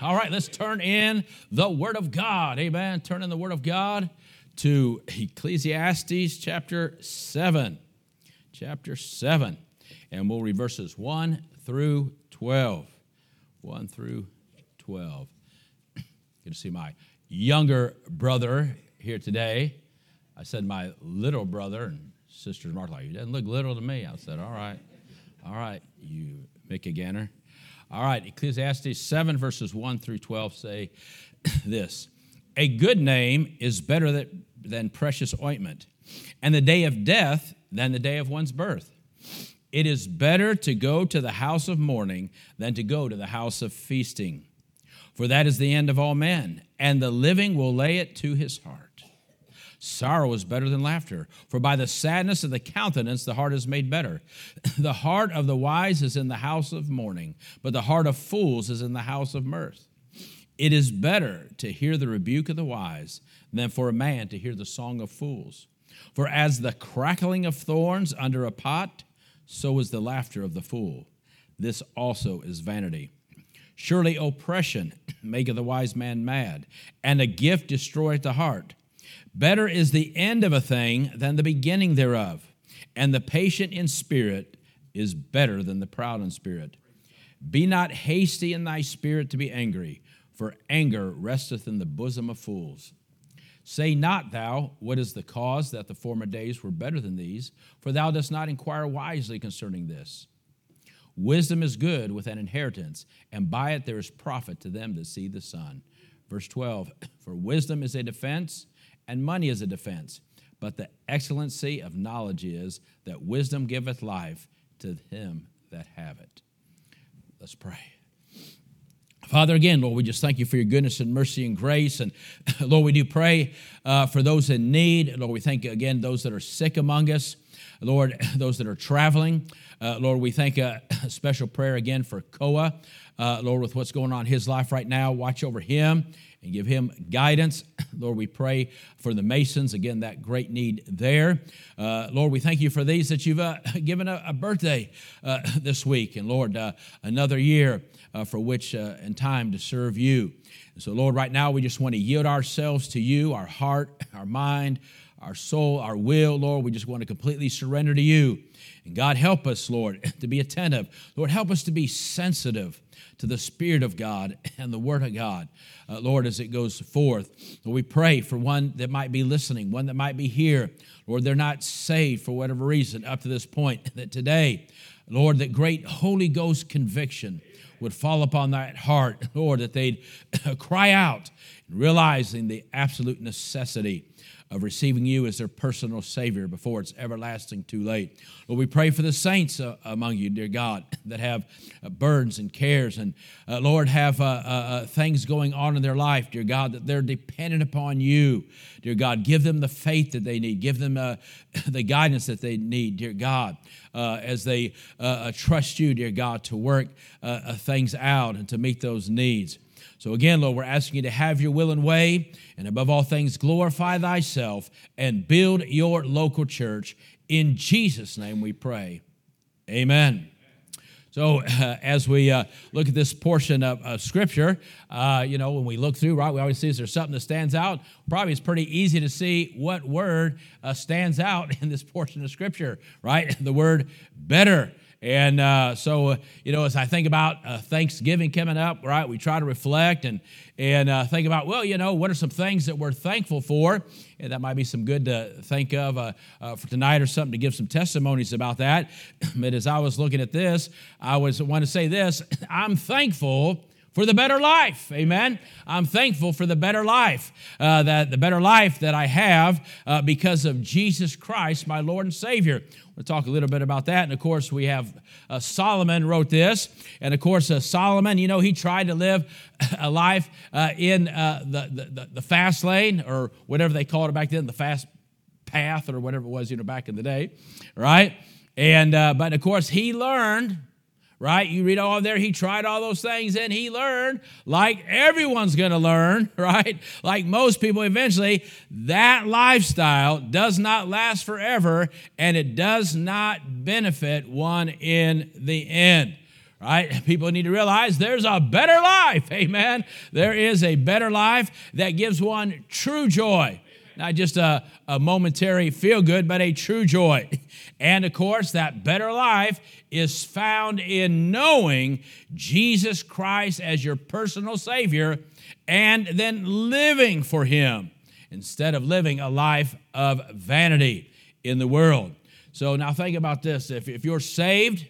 All right, let's turn in the Word of God. Amen. Turn in the Word of God to Ecclesiastes chapter 7. Chapter 7. And we'll read verses 1 through 12. 1 through 12. Good to see my younger brother here today. I said my little brother, and Sister Martha, like, he doesn't look little to me. I said, all right, all right, you Mickey Ganner. All right, Ecclesiastes 7, verses 1 through 12 say this A good name is better than precious ointment, and the day of death than the day of one's birth. It is better to go to the house of mourning than to go to the house of feasting, for that is the end of all men, and the living will lay it to his heart. Sorrow is better than laughter, for by the sadness of the countenance the heart is made better. the heart of the wise is in the house of mourning, but the heart of fools is in the house of mirth. It is better to hear the rebuke of the wise than for a man to hear the song of fools. For as the crackling of thorns under a pot, so is the laughter of the fool. This also is vanity. Surely oppression maketh the wise man mad, and a gift destroyeth the heart. Better is the end of a thing than the beginning thereof, and the patient in spirit is better than the proud in spirit. Be not hasty in thy spirit to be angry, for anger resteth in the bosom of fools. Say not thou, What is the cause that the former days were better than these? For thou dost not inquire wisely concerning this. Wisdom is good with an inheritance, and by it there is profit to them that see the sun. Verse 12 For wisdom is a defense and money is a defense. But the excellency of knowledge is that wisdom giveth life to him that have it. Let's pray. Father, again, Lord, we just thank you for your goodness and mercy and grace. And Lord, we do pray uh, for those in need. Lord, we thank again those that are sick among us. Lord, those that are traveling. Uh, Lord, we thank a, a, special prayer again for Koa. Uh, Lord, with what's going on in his life right now, watch over him and give him guidance. Lord, we pray for the Masons, again, that great need there. Uh, Lord, we thank you for these that you've uh, given a, a birthday uh, this week. And Lord, uh, another year uh, for which and time to serve you. And so, Lord, right now we just want to yield ourselves to you, our heart, our mind, our soul, our will, Lord. We just want to completely surrender to you. And God, help us, Lord, to be attentive. Lord, help us to be sensitive to the Spirit of God and the Word of God, uh, Lord, as it goes forth. Lord, we pray for one that might be listening, one that might be here. Lord, they're not saved for whatever reason up to this point, that today, Lord, that great Holy Ghost conviction would fall upon that heart, Lord, that they'd cry out, realizing the absolute necessity of receiving you as their personal Savior before it's everlasting too late. Lord, we pray for the saints uh, among you, dear God, that have uh, burdens and cares and, uh, Lord, have uh, uh, uh, things going on in their life, dear God, that they're dependent upon you. Dear God, give them the faith that they need, give them the guidance that they need, dear God, as they trust you, dear God, to work things out and to meet those needs. So again, Lord, we're asking you to have your will and way, and above all things, glorify thyself and build your local church. In Jesus' name we pray. Amen. So, uh, as we uh, look at this portion of, of Scripture, uh, you know, when we look through, right, we always see is there something that stands out. Probably it's pretty easy to see what word uh, stands out in this portion of Scripture, right? The word better. And uh, so, uh, you know, as I think about uh, Thanksgiving coming up, right, we try to reflect and, and uh, think about, well, you know, what are some things that we're thankful for? And that might be some good to think of uh, uh, for tonight or something to give some testimonies about that. but as I was looking at this, I was want to say this I'm thankful for the better life. Amen. I'm thankful for the better life, uh, that the better life that I have uh, because of Jesus Christ, my Lord and Savior. We'll talk a little bit about that. And of course, we have uh, Solomon wrote this. And of course, uh, Solomon, you know, he tried to live a life uh, in uh, the, the, the, fast lane or whatever they called it back then, the fast path or whatever it was, you know, back in the day, right? And, but of course, he learned right? You read all there, he tried all those things and he learned, like everyone's going to learn, right? Like most people eventually, that lifestyle does not last forever and it does not benefit one in the end. right? People need to realize there's a better life. Amen. There is a better life that gives one true joy. Not just a, a momentary feel good, but a true joy. And of course, that better life is found in knowing Jesus Christ as your personal Savior and then living for Him instead of living a life of vanity in the world. So now think about this. If, if you're saved,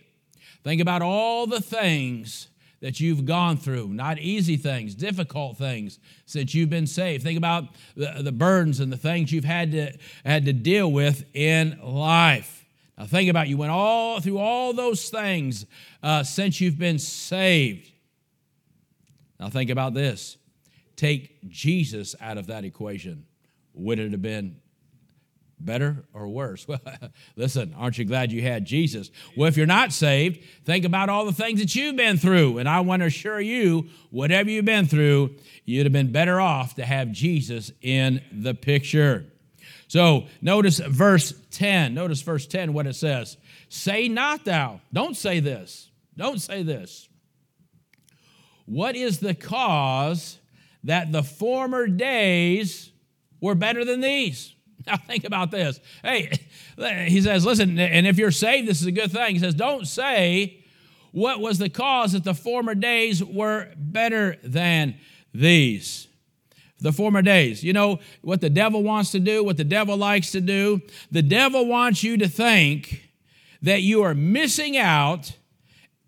think about all the things that you've gone through, not easy things, difficult things since you've been saved. Think about the, the burdens and the things you've had to, had to deal with in life. Now think about you went all through all those things uh, since you've been saved. Now think about this. Take Jesus out of that equation. Would it have been better or worse? Well, listen, aren't you glad you had Jesus? Well, if you're not saved, think about all the things that you've been through. And I want to assure you, whatever you've been through, you'd have been better off to have Jesus in the picture. So notice verse 10. Notice verse 10 what it says. Say not thou. Don't say this. Don't say this. What is the cause that the former days were better than these? Now, think about this. Hey, he says, listen, and if you're saved, this is a good thing. He says, don't say what was the cause that the former days were better than these. The former days. You know what the devil wants to do, what the devil likes to do? The devil wants you to think that you are missing out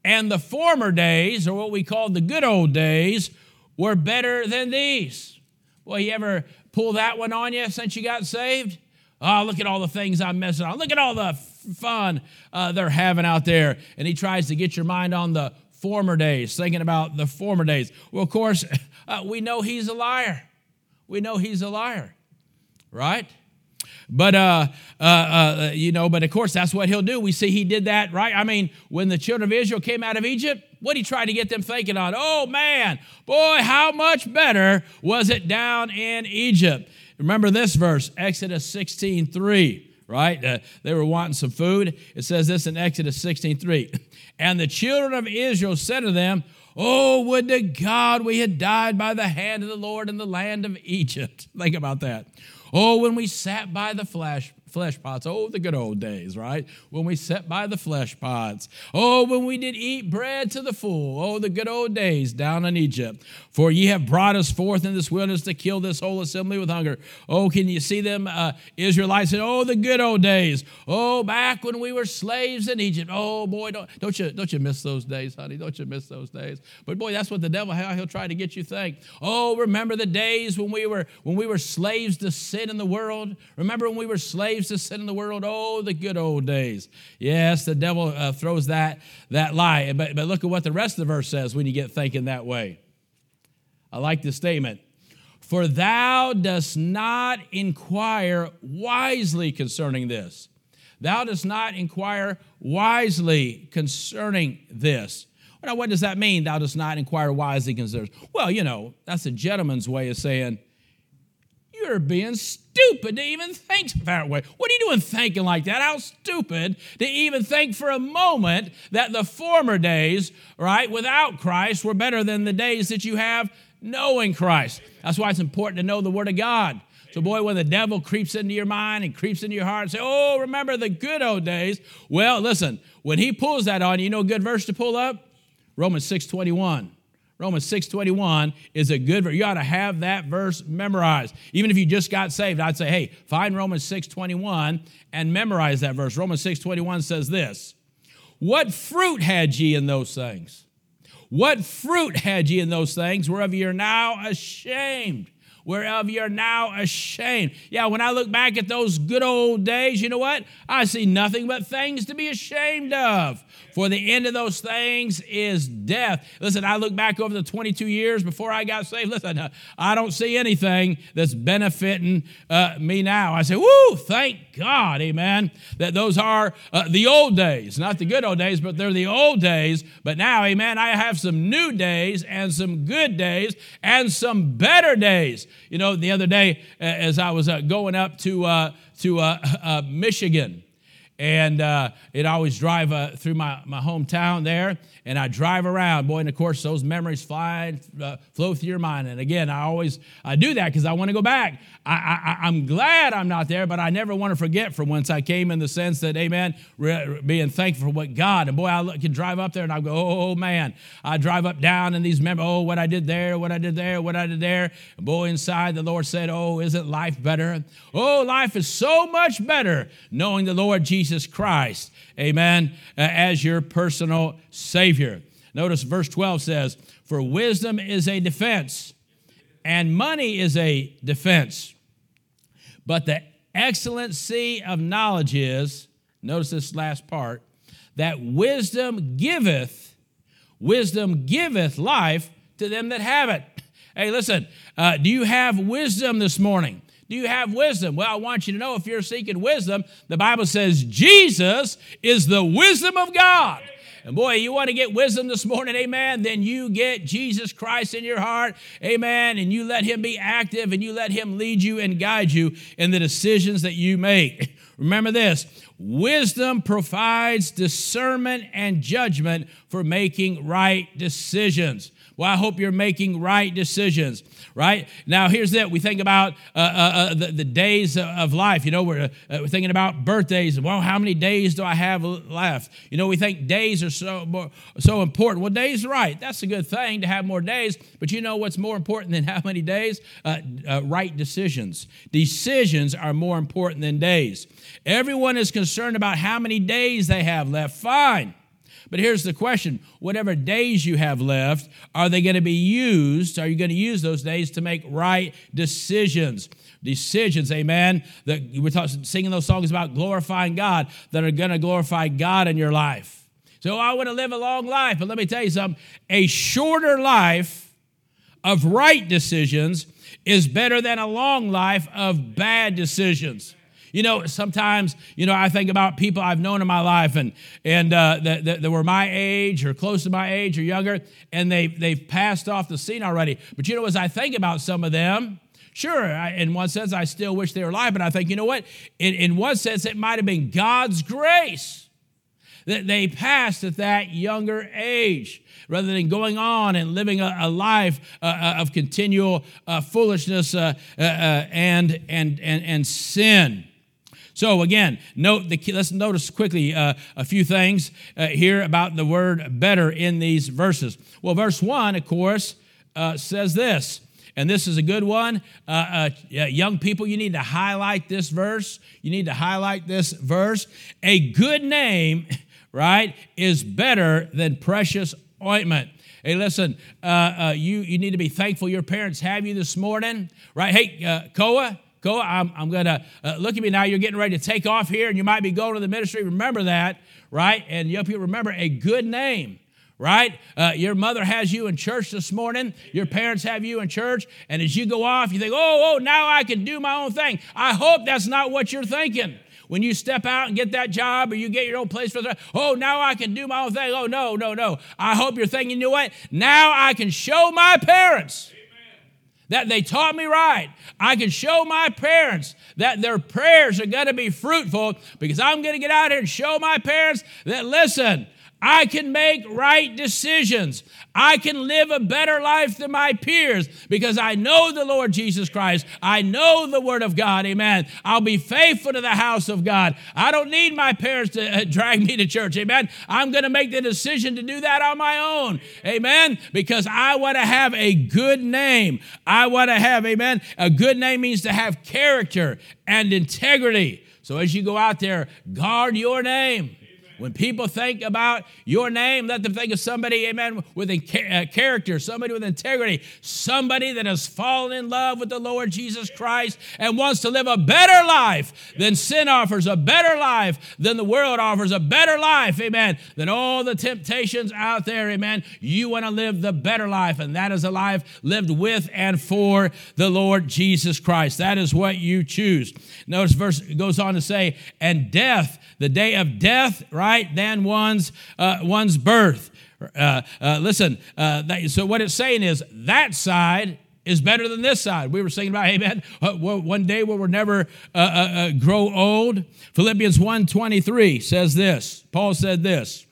and the former days, or what we call the good old days, were better than these. Well, you ever pull that one on you since you got saved? Oh, look at all the things I'm missing on. Look at all the fun uh, they're having out there. And he tries to get your mind on the former days, thinking about the former days. Well, of course, uh, we know he's a liar. We know he's a liar, right? But, uh, uh, uh, you know, but of course, that's what he'll do. We see he did that, right? I mean, when the children of Israel came out of Egypt, what he try to get them thinking on? Oh, man, boy, how much better was it down in Egypt? Remember this verse, Exodus 16 3 right? Uh, they were wanting some food. It says this in Exodus 16 3. And the children of Israel said to them, Oh, would to God we had died by the hand of the Lord in the land of Egypt. Think about that. Oh, when we sat by the flesh, flesh pots. Oh, the good old days, right? When we sat by the flesh pots. Oh, when we did eat bread to the full. Oh, the good old days down in Egypt. For ye have brought us forth in this wilderness to kill this whole assembly with hunger. Oh, can you see them, uh, Israelites? Oh, the good old days. Oh, back when we were slaves in Egypt. Oh, boy, don't, don't you don't you miss those days, honey? Don't you miss those days? But boy, that's what the devil how he'll try to get you think. Oh, remember the days when we were when we were slaves to sin in the world. Remember when we were slaves slaves to sin in the world. Oh, the good old days. Yes, the devil uh, throws that, that lie. But, but look at what the rest of the verse says when you get thinking that way. I like the statement. For thou dost not inquire wisely concerning this. Thou dost not inquire wisely concerning this. Now, what does that mean? Thou dost not inquire wisely concerning. Well, you know, that's a gentleman's way of saying you're being stupid to even think that way. What are you doing thinking like that? How stupid to even think for a moment that the former days, right, without Christ were better than the days that you have knowing Christ. That's why it's important to know the Word of God. So, boy, when the devil creeps into your mind and creeps into your heart and say, Oh, remember the good old days. Well, listen, when he pulls that on you, you know a good verse to pull up? Romans 6 21. Romans 6:21 is a good verse. You ought to have that verse memorized. Even if you just got saved, I'd say, hey, find Romans 6:21 and memorize that verse. Romans 6:21 says this: What fruit had ye in those things? What fruit had ye in those things whereof ye are now ashamed? Whereof you're now ashamed. Yeah, when I look back at those good old days, you know what? I see nothing but things to be ashamed of. For the end of those things is death. Listen, I look back over the 22 years before I got saved. Listen, uh, I don't see anything that's benefiting uh, me now. I say, woo, thank God, amen, that those are uh, the old days, not the good old days, but they're the old days. But now, amen, I have some new days and some good days and some better days. You know, the other day, as I was uh, going up to, uh, to uh, Michigan, and uh, it always drive uh, through my, my hometown there, and I drive around. Boy, and of course, those memories fly, uh, flow through your mind. And again, I always I do that because I want to go back. I, I, am glad I'm not there, but I never want to forget from whence I came in the sense that, amen, re- being thankful for what God. And boy, I look, can drive up there and I go, oh, man. I drive up down and these memories, oh, what I did there, what I did there, what I did there. And boy, inside the Lord said, oh, isn't life better? Oh, life is so much better knowing the Lord Jesus Christ, amen, as your personal Savior. Notice verse 12 says, For wisdom is a defense, and money is a defense. But the excellency of knowledge is, notice this last part, that wisdom giveth, wisdom giveth life to them that have it. Hey, listen, uh, do you have wisdom this morning? Do you have wisdom? Well, I want you to know if you're seeking wisdom, the Bible says Jesus is the wisdom of God. And boy, you want to get wisdom this morning, amen, then you get Jesus Christ in your heart, amen, and you let him be active and you let him lead you and guide you in the decisions that you make. Remember this wisdom provides discernment and judgment for making right decisions. Well, I hope you're making right decisions, right? Now, here's that. We think about uh, uh, uh, the, the, days of life. You know, we're, uh, we're thinking about birthdays. Well, how many days do I have left? You know, we think days are so, more, so important. Well, days right. That's a good thing to have more days. But you know what's more important than how many days? Uh, right decisions. Decisions are more important than days. Everyone is concerned about how many days they have left. Fine. But here's the question whatever days you have left, are they going to be used? Are you going to use those days to make right decisions? Decisions, amen. That we're singing those songs about glorifying God that are going to glorify God in your life. So I want to live a long life, but let me tell you something a shorter life of right decisions is better than a long life of bad decisions. You know, sometimes, you know, I think about people I've known in my life and, and uh, that, that, that, were my age or close to my age or younger, and they, they've passed off the scene already. But you know, as I think about some of them, sure, I, in one sense, I still wish they were alive, but I think, you know what? In, in one sense, it might have been God's grace that they passed at that younger age rather than going on and living a, a life uh, uh of continual uh, foolishness uh, uh, and, and, and, and sin. So again, note the let's notice quickly uh, a few things uh, here about the word better in these verses. Well, verse one, of course, uh, says this. And this is a good one. Uh, uh, young people, you need to highlight this verse. You need to highlight this verse. A good name, right, is better than precious ointment. Hey, listen, uh, uh, you, you need to be thankful your parents have you this morning, right? Hey, uh, Koa, Go, I'm, I'm going to uh, look at me now. You're getting ready to take off here and you might be going to the ministry. Remember that, right? And you people remember a good name right? Uh, your mother has you in church this morning. Your parents have you in church. And as you go off, you think, oh, oh, now I can do my own thing. I hope that's not what you're thinking. When you step out and get that job or you get your own place for the, oh, now I can do my own thing. Oh, no, no, no. I hope you're thinking, you know what? Now I can show my parents that they taught me right. I can show my parents that their prayers are going to be fruitful because I'm going to get out here and show my parents that, listen, I can make right decisions. I can live a better life than my peers because I know the Lord Jesus Christ. I know the Word of God. Amen. I'll be faithful to the house of God. I don't need my parents to uh, drag me to church. Amen. I'm going to make the decision to do that on my own. Amen. Because I want to have a good name. I want to have, amen. A good name means to have character and integrity. So as you go out there, guard your name. When people think about your name, let them think of somebody, amen, with uh, character, somebody with integrity, somebody that has fallen in love with the Lord Jesus Christ and wants to live a better life than sin offers, a better life than the world offers, a better life, amen, than all the temptations out there, amen. You want to live the better life, and that is a life lived with and for the Lord Jesus Christ. That is what you choose. Notice verse goes on to say, and death, the day of death, right? than one's, uh, one's birth. Uh, uh, listen, uh, that, so what it's saying is that side is better than this side. We were singing about, amen, one day we will never uh, uh grow old. Philippians 1.23 says this. Paul said this,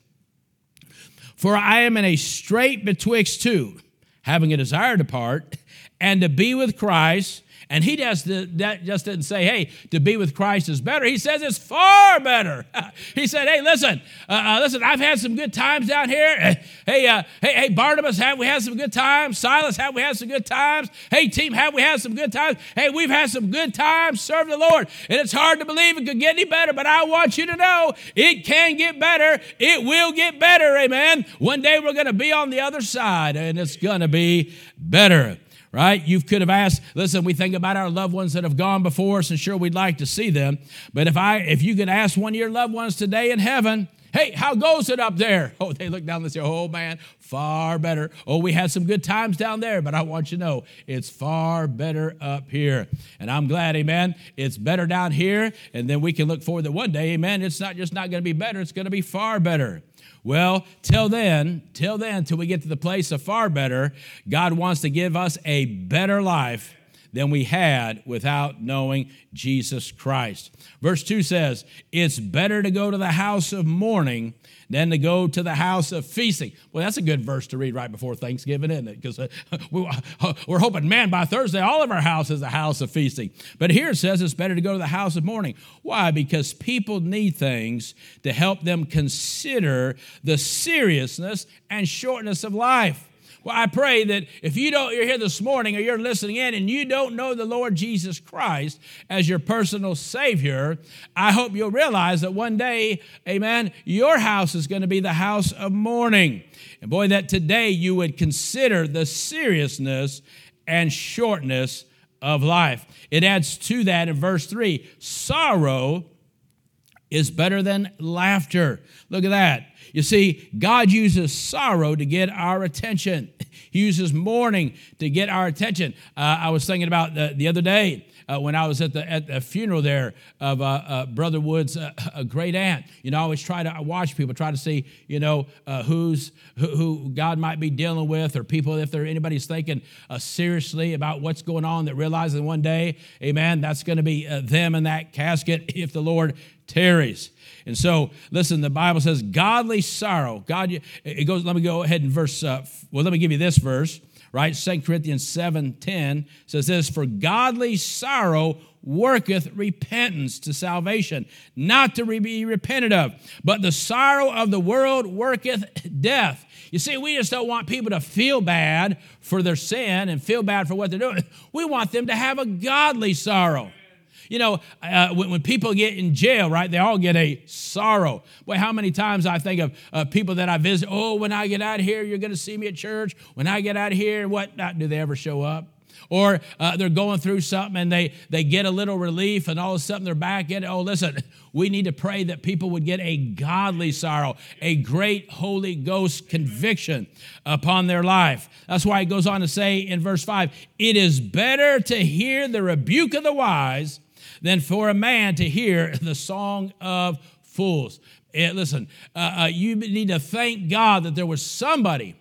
For I am in a strait betwixt two, having a desire to part, and to be with Christ, and he just, that just didn't say, hey, to be with Christ is better. He says it's far better. he said, hey, listen, uh, uh, listen, I've had some good times down here. Hey, uh, hey, hey, Barnabas, have we had some good times? Silas, have we had some good times? Hey, team, have we had some good times? Hey, we've had some good times serving the Lord. And it's hard to believe it could get any better, but I want you to know it can get better. It will get better, amen. One day we're going to be on the other side, and it's going to be better right? You could have asked, listen, we think about our loved ones that have gone before us, and sure we'd like to see them. But if I if you could ask one of your loved ones today in heaven, hey, how goes it up there? Oh, they look down and say, oh man, far better. Oh, we had some good times down there, but I want you to know it's far better up here. And I'm glad, amen, it's better down here, and then we can look forward that one day, amen, it's not just not going to be better, it's going to be far better. Well, till then, till then, till we get to the place of far better, God wants to give us a better life than we had without knowing Jesus Christ. Verse 2 says, It's better to go to the house of mourning than to go to the house of feasting. Well, that's a good verse to read right before Thanksgiving, isn't it? Because uh, we're hoping, man, by Thursday, all of our house is a house of feasting. But here it says it's better to go to the house of mourning. Why? Because people need things to help them consider the seriousness and shortness of life. Well, I pray that if you don't, you're here this morning or you're listening in and you don't know the Lord Jesus Christ as your personal Savior, I hope you'll realize that one day, amen, your house is going to be the house of mourning. And boy, that today you would consider the seriousness and shortness of life. It adds to that in verse 3 sorrow is better than laughter. Look at that. You see, God uses sorrow to get our attention. He uses mourning to get our attention. Uh, I was thinking about the, the other day uh, when I was at the, at the funeral there of uh, uh Brother Wood's uh, great aunt. You know, I always try to watch people, try to see, you know, uh, who's who, who, God might be dealing with, or people if there anybody's thinking seriously about what's going on that realizing one day, Amen, that's going to be them in that casket if the Lord tarries. And so, listen, the Bible says godly sorrow. God, it goes, let me go ahead and verse, uh, well, let me give you this verse, right? 2 Corinthians 7 10 says this For godly sorrow worketh repentance to salvation, not to be repented of, but the sorrow of the world worketh death. You see, we just don't want people to feel bad for their sin and feel bad for what they're doing. We want them to have a godly sorrow. You know, uh, when, when, people get in jail, right, they all get a sorrow. Boy, how many times I think of uh, people that I visit, oh, when I get out here, you're going to see me at church. When I get out of here, what? Not, do they ever show up? Or uh, they're going through something and they, they get a little relief and all of a sudden they're back in. Oh, listen, we need to pray that people would get a godly sorrow, a great Holy Ghost conviction upon their life. That's why it goes on to say in verse 5 it is better to hear the rebuke of the wise than for a man to hear the song of fools. Eh, listen, uh, uh, you need to thank God that there was somebody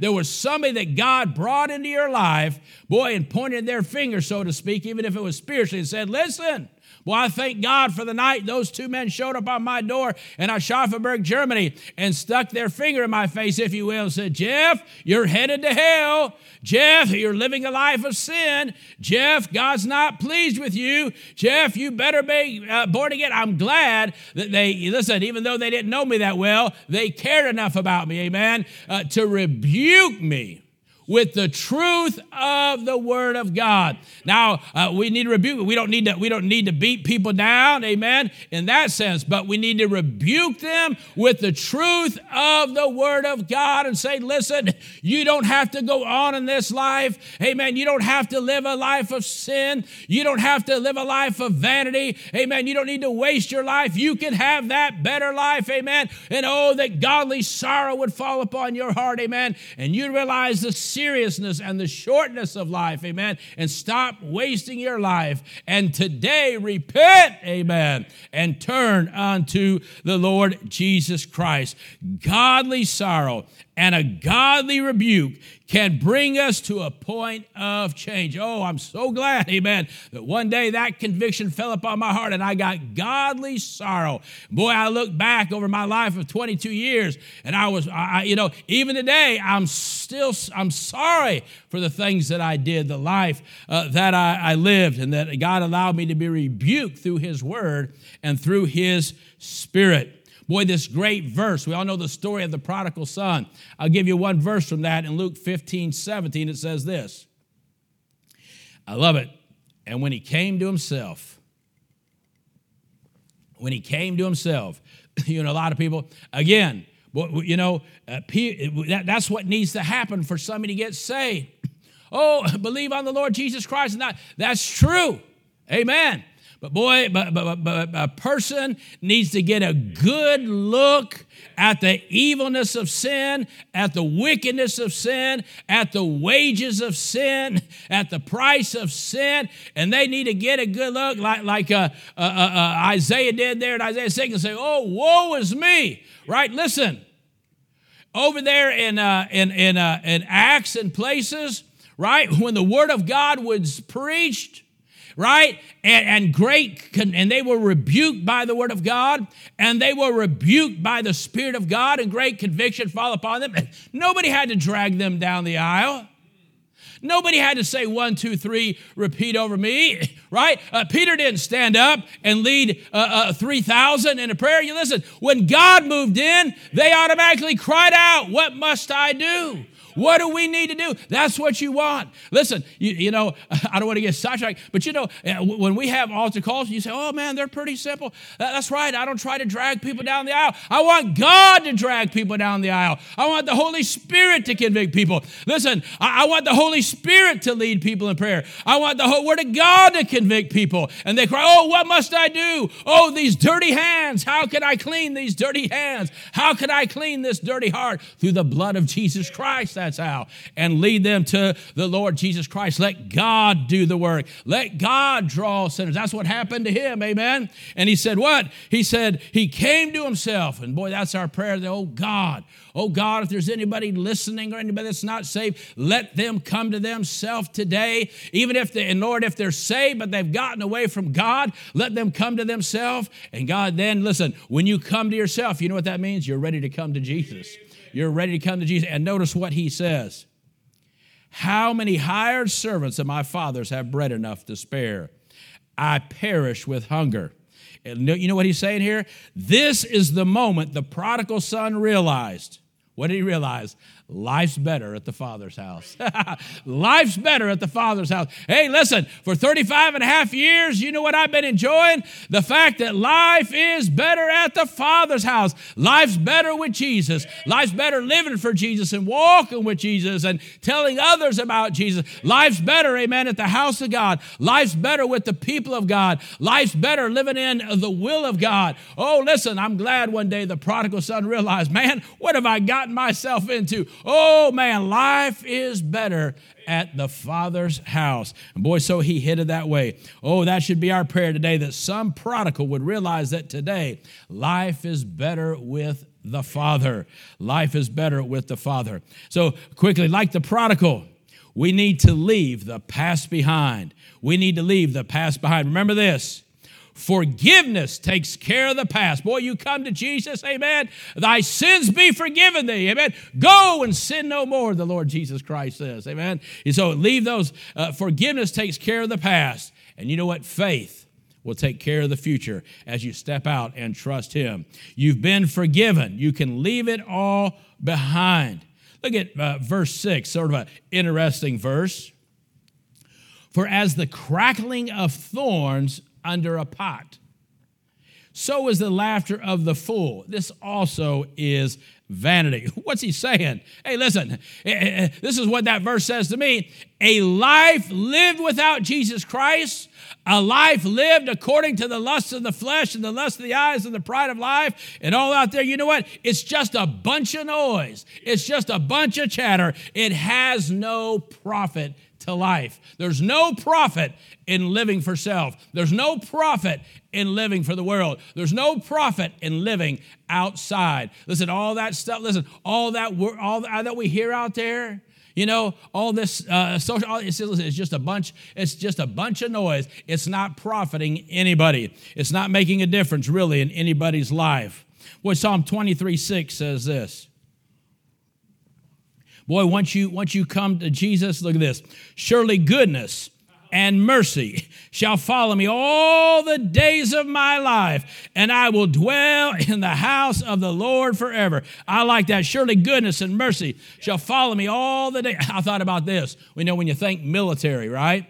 there was somebody that God brought into your life, boy, and pointed their finger, so to speak, even if it was spiritually, and said, Listen, well, I thank God for the night those two men showed up on my door in Aschaffenburg, Germany, and stuck their finger in my face, if you will, and said, Jeff, you're headed to hell. Jeff, you're living a life of sin. Jeff, God's not pleased with you. Jeff, you better be uh, born again. I'm glad that they, listen, even though they didn't know me that well, they cared enough about me, amen, uh, to rebuke me with the truth of the word of God. Now, uh, we need to rebuke. We don't need to, we don't need to beat people down, amen, in that sense, but we need to rebuke them with the truth of the word of God and say, listen, you don't have to go on in this life. Amen. You don't have to live a life of sin. You don't have to live a life of vanity. Amen. You don't need to waste your life. You can have that better life. Amen. And oh, that godly sorrow would fall upon your heart. Amen. And you realize the seriousness and the shortness of life, amen, and stop wasting your life. And today repent, amen, and turn unto the Lord Jesus Christ. Godly sorrow and a godly rebuke can bring us to a point of change. Oh, I'm so glad, amen, that one day that conviction fell upon my heart and I got godly sorrow. Boy, I look back over my life of 22 years and I was, I, you know, even today, I'm still, I'm sorry for the things that I did, the life uh, that I, I lived, and that God allowed me to be rebuked through His Word and through His Spirit. Boy, this great verse. We all know the story of the prodigal son. I'll give you one verse from that in Luke 15, 17. It says this. I love it. And when he came to himself, when he came to himself, you know, a lot of people, again, you know, uh, that's what needs to happen for somebody to get saved. Oh, believe on the Lord Jesus Christ. And that, that's true. Amen. But boy, but, but, but, a person needs to get a good look at the evilness of sin, at the wickedness of sin, at the wages of sin, at the price of sin, and they need to get a good look like, like uh, uh, uh, uh Isaiah did there in Isaiah 6 and say, Oh, woe is me, right? Listen, over there in, uh, in, in, uh, in Acts and places, right, when the Word of God was preached, right? And, and, great, and they were rebuked by the word of God, and they were rebuked by the Spirit of God, and great conviction fall upon them. Nobody had to drag them down the aisle. Nobody had to say one, two, three, repeat over me, right? Uh, Peter didn't stand up and lead uh, uh, 3,000 in a prayer. You listen, when God moved in, they automatically cried out, What must I do? What do we need to do? That's what you want. Listen, you, you know, I don't want to get sidetracked, but you know, eh, when we have altar calls, you say, oh man, they're pretty simple. That's right. I don't try to drag people down the aisle. I want God to drag people down the aisle. I want the Holy Spirit to convict people. Listen, I, I want the Holy Spirit to lead people in prayer. I want the whole Word of God to convict people. And they cry, oh, what must I do? Oh, these dirty hands. How can I clean these dirty hands? How can I clean this dirty heart? Through the blood of Jesus Christ how, and lead them to the Lord Jesus Christ. Let God do the work. Let God draw sinners. That's what happened to him, amen. And he said, What? He said, He came to himself. And boy, that's our prayer. Oh God, oh God, if there's anybody listening or anybody that's not saved, let them come to themselves today. Even if they, and Lord, if they're saved, but they've gotten away from God, let them come to themselves. And God, then listen, when you come to yourself, you know what that means? You're ready to come to Jesus. You're ready to come to Jesus. And notice what he says How many hired servants of my father's have bread enough to spare? I perish with hunger. And you know what he's saying here? This is the moment the prodigal son realized. What did he realize? Life's better at the Father's house. Life's better at the Father's house. Hey, listen, for 35 and a half years, you know what I've been enjoying? The fact that life is better at the Father's house. Life's better with Jesus. Life's better living for Jesus and walking with Jesus and telling others about Jesus. Life's better, amen, at the house of God. Life's better with the people of God. Life's better living in the will of God. Oh, listen, I'm glad one day the prodigal son realized, man, what have I gotten myself into? Oh man, life is better at the Father's house. And boy, so he hit it that way. Oh, that should be our prayer today that some prodigal would realize that today life is better with the Father. Life is better with the Father. So, quickly, like the prodigal, we need to leave the past behind. We need to leave the past behind. Remember this Forgiveness takes care of the past. Boy, you come to Jesus, amen. Thy sins be forgiven thee, amen. Go and sin no more, the Lord Jesus Christ says, amen. And so leave those, uh, forgiveness takes care of the past. And you know what? Faith will take care of the future as you step out and trust Him. You've been forgiven, you can leave it all behind. Look at uh, verse 6, sort of an interesting verse. For as the crackling of thorns under a pot. So is the laughter of the fool. This also is vanity. What's he saying? Hey, listen, eh, eh, eh, this is what that verse says to me. A life lived without Jesus Christ, a life lived according to the lust of the flesh and the lust of the eyes and the pride of life and all out there, you know what? It's just a bunch of noise. It's just a bunch of chatter. It has no profit to life. There's no profit in living for self. There's no profit in living for the world. There's no profit in living outside. Listen, all that stuff, listen, all that all that we hear out there, you know, all this uh, social, it's, it's just a bunch, it's just a bunch of noise. It's not profiting anybody. It's not making a difference really in anybody's life. Boy, Psalm 23, 6 says this. Boy, once you once you come to Jesus, look at this. Surely goodness and mercy shall follow me all the days of my life, and I will dwell in the house of the Lord forever. I like that. Surely goodness and mercy shall follow me all the day. I thought about this. We know when you think military, right?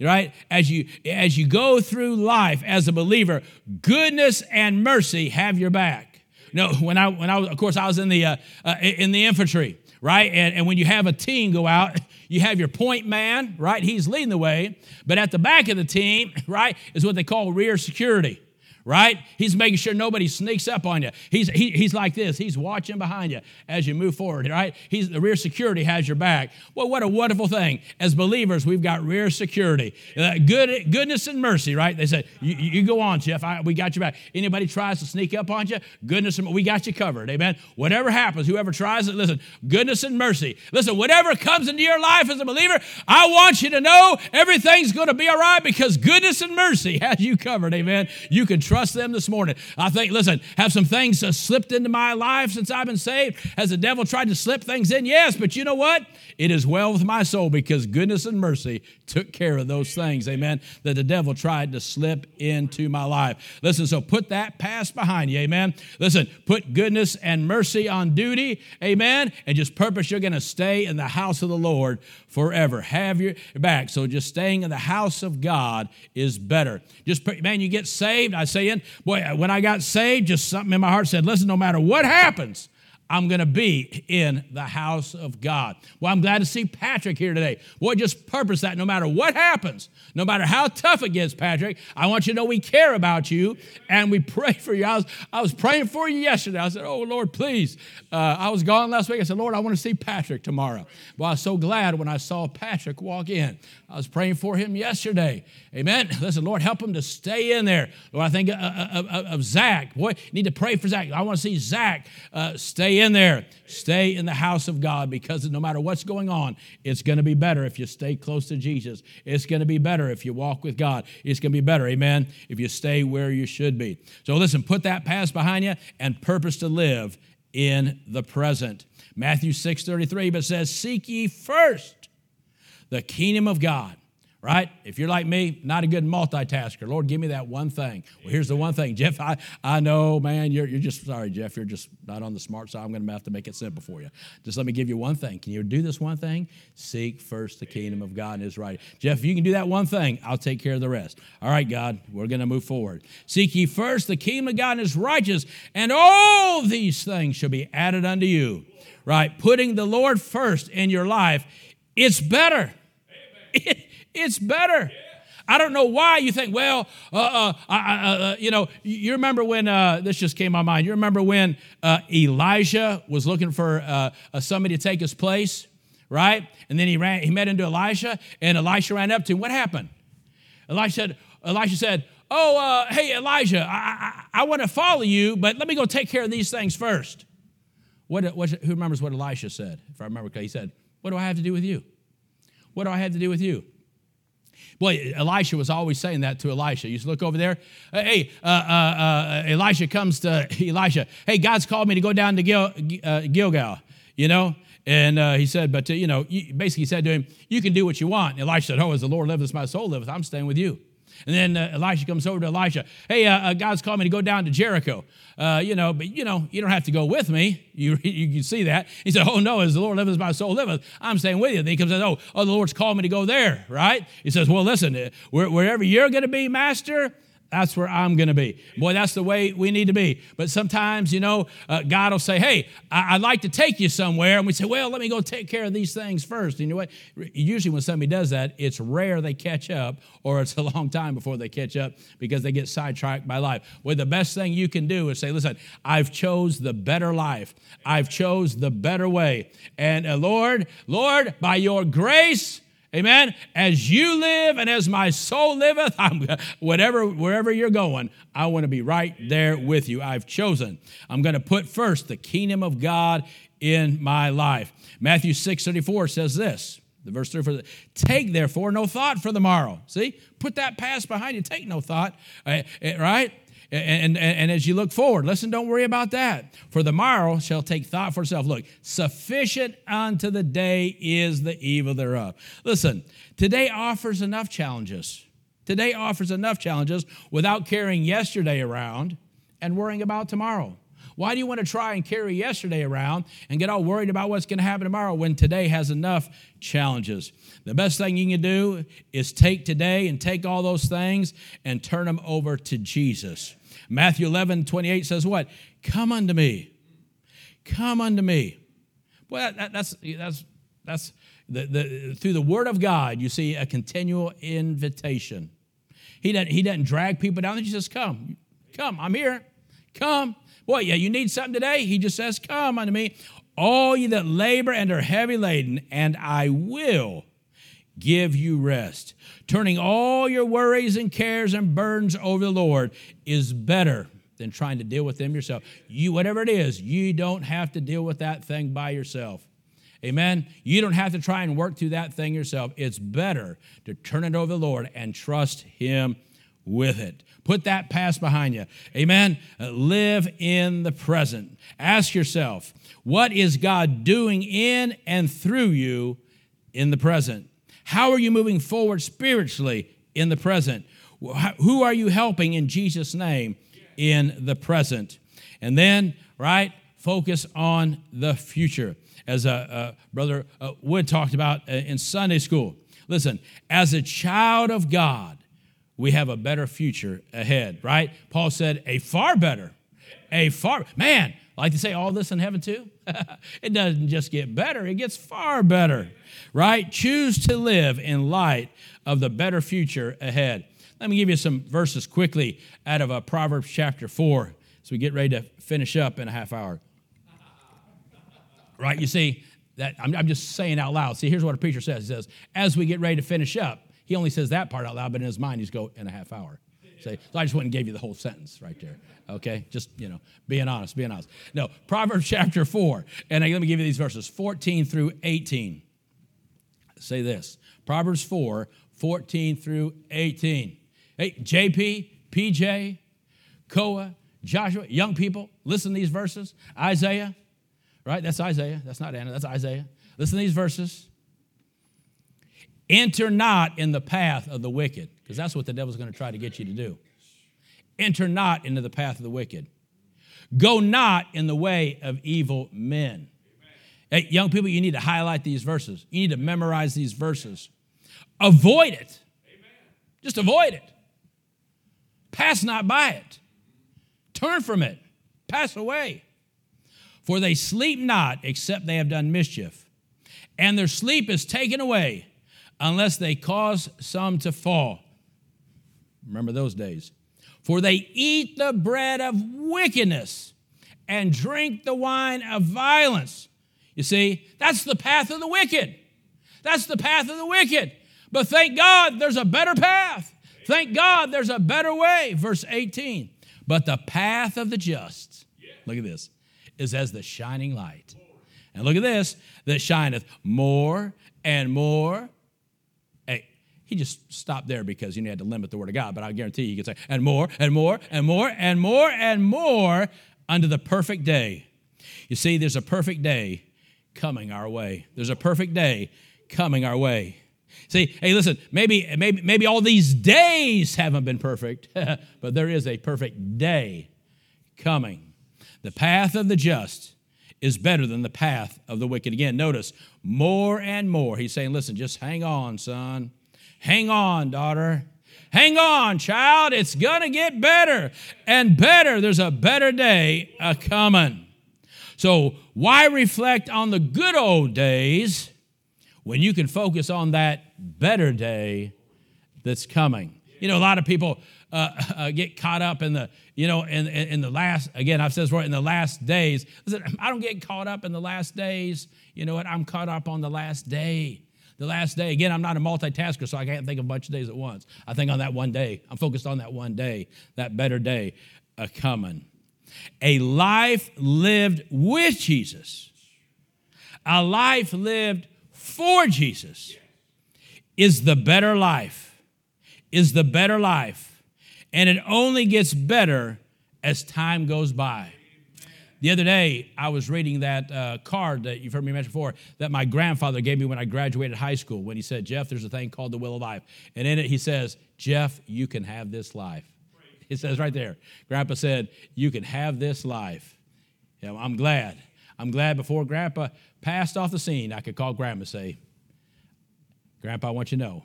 Right? As you as you go through life as a believer, goodness and mercy have your back. no, when I when I of course I was in the uh, uh, in the infantry right? And, and when you have a team go out, you have your point man, right? He's leading the way. But at the back of the team, right, is what they call rear security right? He's making sure nobody sneaks up on you. He's, he, he's like this. He's watching behind you as you move forward, right? He's, the rear security has your back. Well, what a wonderful thing. As believers, we've got rear security. Uh, good, goodness and mercy, right? They say, you, you go on, Jeff. I, we got your back. Anybody tries to sneak up on you, goodness and we got you covered. Amen. Whatever happens, whoever tries it, listen, goodness and mercy. Listen, whatever comes into your life as a believer, I want you to know everything's going to be all right because goodness and mercy has you covered. Amen. You can trust them this morning. I think, listen, have some things uh, slipped into my life since I've been saved? Has the devil tried to slip things in? Yes, but you know what? It is well with my soul because goodness and mercy took care of those things, amen, that the devil tried to slip into my life. Listen, so put that past behind you, amen. Listen, put goodness and mercy on duty, amen, and just purpose you're going to stay in the house of the Lord forever. Have your back. So just staying in the house of God is better. Just, man, you get saved. I say, boy, when I got saved, just something in my heart said, listen, no matter what happens, I'm going to be in the house of God. Well, I'm glad to see Patrick here today. Boy, just purpose that no matter what happens, no matter how tough it gets, Patrick, I want you to know we care about you and we pray for you. I was, I was praying for you yesterday. I said, Oh, Lord, please. Uh, I was gone last week. I said, Lord, I want to see Patrick tomorrow. Well, I was so glad when I saw Patrick walk in. I was praying for him yesterday. Amen. Listen, Lord, help him to stay in there. Lord, I think of, of, of Zach. Boy, need to pray for Zach. I want to see Zach uh, stay in there. Stay in the house of God because no matter what's going on, it's going to be better if you stay close to Jesus. It's going to be better if you walk with God. It's going to be better, amen, if you stay where you should be. So listen, put that past behind you and purpose to live in the present. Matthew 6 33, but says, Seek ye first the kingdom of God right? If you're like me, not a good multitasker. Lord, give me that one thing. Well, here's the one thing. Jeff, I, I know, man, you're, you're just, sorry, Jeff, you're just not on the smart side. I'm going to have to make it simple for you. Just let me give you one thing. Can you do this one thing? Seek first the kingdom of God and his right. Jeff, if you can do that one thing, I'll take care of the rest. All right, God, we're going to move forward. Seek ye first the kingdom of God and his righteous, and all these things shall be added unto you. Right? Putting the Lord first in your life, it's better. It, It's better. I don't know why you think, well, uh, uh, uh, uh, you know, you remember when, uh, this just came to my mind, you remember when uh, Elijah was looking for somebody to take his place, right? And then he ran, he met into Elisha, and Elisha ran up to him. What happened? Elisha said, Elisha said, oh, hey, Elijah, I, I, I want to follow you, but let me go take care of these things first. What, what, who remembers what Elisha said? If I remember, he said, what do I have to do with you? What do I have to do with you? Boy, Elisha was always saying that to Elisha. You look over there. Hey, uh, uh, uh, Elisha comes to Elisha. Hey, God's called me to go down to Gil, uh, Gilgal, you know? And uh, he said, but, uh, you know, basically he said to him, you can do what you want. And Elisha said, oh, as the Lord liveth, my soul liveth, I'm staying with you. And then uh, Elisha comes over to Elisha. Hey, uh, uh, God's called me to go down to Jericho. Uh, you know, but you know, you don't have to go with me. You, you can see that. He said, Oh no, as the Lord liveth, my soul liveth, I'm staying with you. Then he comes and says, Oh, oh, the Lord's called me to go there, right? He says, Well, listen, uh, wherever you're going to be, Master, that's where I'm going to be. Boy, that's the way we need to be. But sometimes, you know, uh, God will say, hey, I- would like to take you somewhere. And we say, well, let me go take care of these things first. And you know what? Usually when somebody does that, it's rare they catch up or it's a long time before they catch up because they get sidetracked by life. Well, the best thing you can do is say, listen, I've chose the better life. I've chose the better way. And uh, Lord, Lord, by your grace, Amen. As you live and as my soul liveth, I'm whatever wherever you're going, I want to be right there with you. I've chosen. I'm going to put first the kingdom of God in my life. Matthew 6 34 says this. The verse 34 Take therefore no thought for the morrow. See? Put that past behind you. Take no thought. Uh, right? And, and, and, as you look forward, listen, don't worry about that. For the morrow shall take thought for itself. Look, sufficient unto the day is the evil thereof. Listen, today offers enough challenges. Today offers enough challenges without carrying yesterday around and worrying about tomorrow. Why do you want to try and carry yesterday around and get all worried about what's going to happen tomorrow when today has enough challenges? The best thing you can do is take today and take all those things and turn them over to Jesus. Matthew 11, 28 says what? Come unto me. Come unto me. Well, that, that's, that's, that's the, the, through the word of God, you see a continual invitation. He doesn't, he doesn't drag people down. He just says, come, come, I'm here. Come. Boy, yeah, you need something today? He just says, come unto me, all you that labor and are heavy laden, and I will give you rest. Turning all your worries and cares and burdens over the Lord is better than trying to deal with them yourself. You whatever it is, you don't have to deal with that thing by yourself. Amen. You don't have to try and work through that thing yourself. It's better to turn it over to the Lord and trust him with it. Put that past behind you. Amen. Uh, live in the present. Ask yourself, what is God doing in and through you in the present? How are you moving forward spiritually in the present? Who are you helping in Jesus' name in the present? And then, right, focus on the future. As uh, uh, Brother uh, Wood talked about in Sunday school. Listen, as a child of God, we have a better future ahead, right? Paul said, a far better, a far, man, like to say all this in heaven too. it doesn't just get better, it gets far better right? Choose to live in light of the better future ahead. Let me give you some verses quickly out of uh, Proverbs chapter 4 as we get ready to finish up in a half hour. Right? You see, that I'm, I'm just saying out loud. See, here's what a preacher says. He says, as we get ready to finish up, he only says that part out loud, but in his mind, he's go in a half hour. Say, so I just went and gave you the whole sentence right there. Okay? Just, you know, being honest, being honest. No, Proverbs chapter 4, and let me give you these verses 14 through 18 say this Proverbs 4 14 through 18. Hey, JP, PJ, Koa, Joshua, young people, listen to these verses. Isaiah, right? That's Isaiah. That's not Anna, that's Isaiah. Listen to these verses. Enter not in the path of the wicked, because that's what the devil's going to try to get you to do. Enter not into the path of the wicked. Go not in the way of evil men. Hey, young people, you need to highlight these verses. You need to memorize these verses. Avoid it. Just avoid it. Pass not by it. Turn from it. Pass away. For they sleep not except they have done mischief, and their sleep is taken away unless they cause some to fall. Remember those days. For they eat the bread of wickedness and drink the wine of violence. You see, that's the path of the wicked. That's the path of the wicked. But thank God there's a better path. Thank God there's a better way. Verse 18. But the path of the just, look at this, is as the shining light. And look at this, that shineth more and more. He just stopped there because you had to limit the word of God, but I guarantee you, you could say, and more and more and more and more and more unto the perfect day. You see, there's a perfect day coming our way. There's a perfect day coming our way. See, hey, listen, maybe, maybe, maybe all these days haven't been perfect, but there is a perfect day coming. The path of the just is better than the path of the wicked. Again, notice more and more. He's saying, listen, just hang on, son. Hang on, daughter. Hang on, child. It's going to get better and better. There's a better day a coming. So, why reflect on the good old days when you can focus on that better day that's coming? You know, a lot of people uh, uh, get caught up in the, you know, in, in, in, the last, again, I've said this before, in the last days. Listen, I don't get caught up in the last days. You know what? I'm caught up on the last day. The last day. Again, I'm not a multitasker, so I can't think of a bunch of days at once. I think on that one day. I'm focused on that one day, that better day a coming. A life lived with Jesus, a life lived for Jesus is the better life, is the better life. And it only gets better as time goes by. The other day, I was reading that uh, card that you've heard me mention before that my grandfather gave me when I graduated high school when he said, Jeff, there's a thing called the will of life. And in it, he says, Jeff, you can have this life. It says right there, Grandpa said, You can have this life. Yeah, I'm glad. I'm glad before Grandpa passed off the scene, I could call Grandma and say, Grandpa, I want you to know,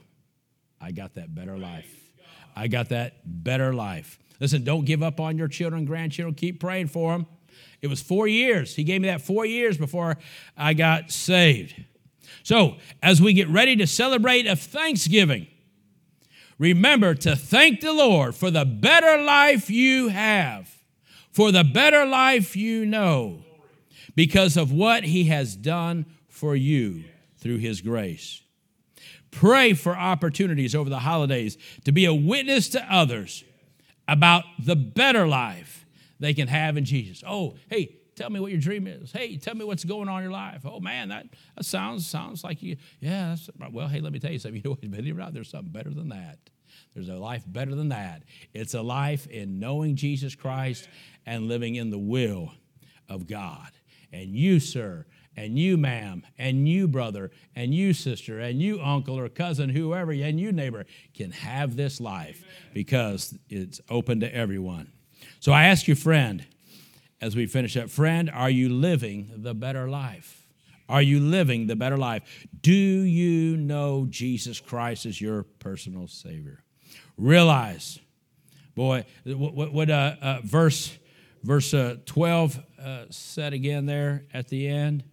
I got that better life. I got that better life. Listen, don't give up on your children, grandchildren. Keep praying for them. It was four years. He gave me that four years before I got saved. So, as we get ready to celebrate a Thanksgiving, remember to thank the Lord for the better life you have, for the better life you know, because of what He has done for you through His grace. Pray for opportunities over the holidays to be a witness to others about the better life they can have in Jesus. Oh, hey, tell me what your dream is. Hey, tell me what's going on in your life. Oh man, that, that sounds sounds like you. Yeah, well, hey, let me tell you something. You know what? It or not, there's something better than that. There's a life better than that. It's a life in knowing Jesus Christ and living in the will of God. And you, sir, and you, ma'am, and you, brother, and you, sister, and you, uncle or cousin, whoever, and you, neighbor, can have this life because it's open to everyone. So I ask you, friend, as we finish up, friend, are you living the better life? Are you living the better life? Do you know Jesus Christ as your personal Savior? Realize, boy, what, what uh, uh, verse verse uh, 12 uh, said again there at the end?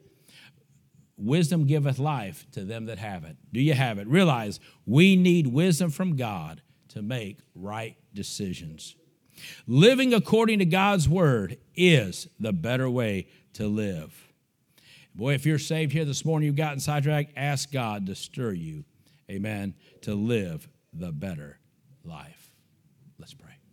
Wisdom giveth life to them that have it. Do you have it? Realize we need wisdom from God to make right decisions. Living according to God's word is the better way to live. Boy, if you're saved here this morning, you've gotten sidetracked, ask God to stir you, amen, to live the better life. Let's pray.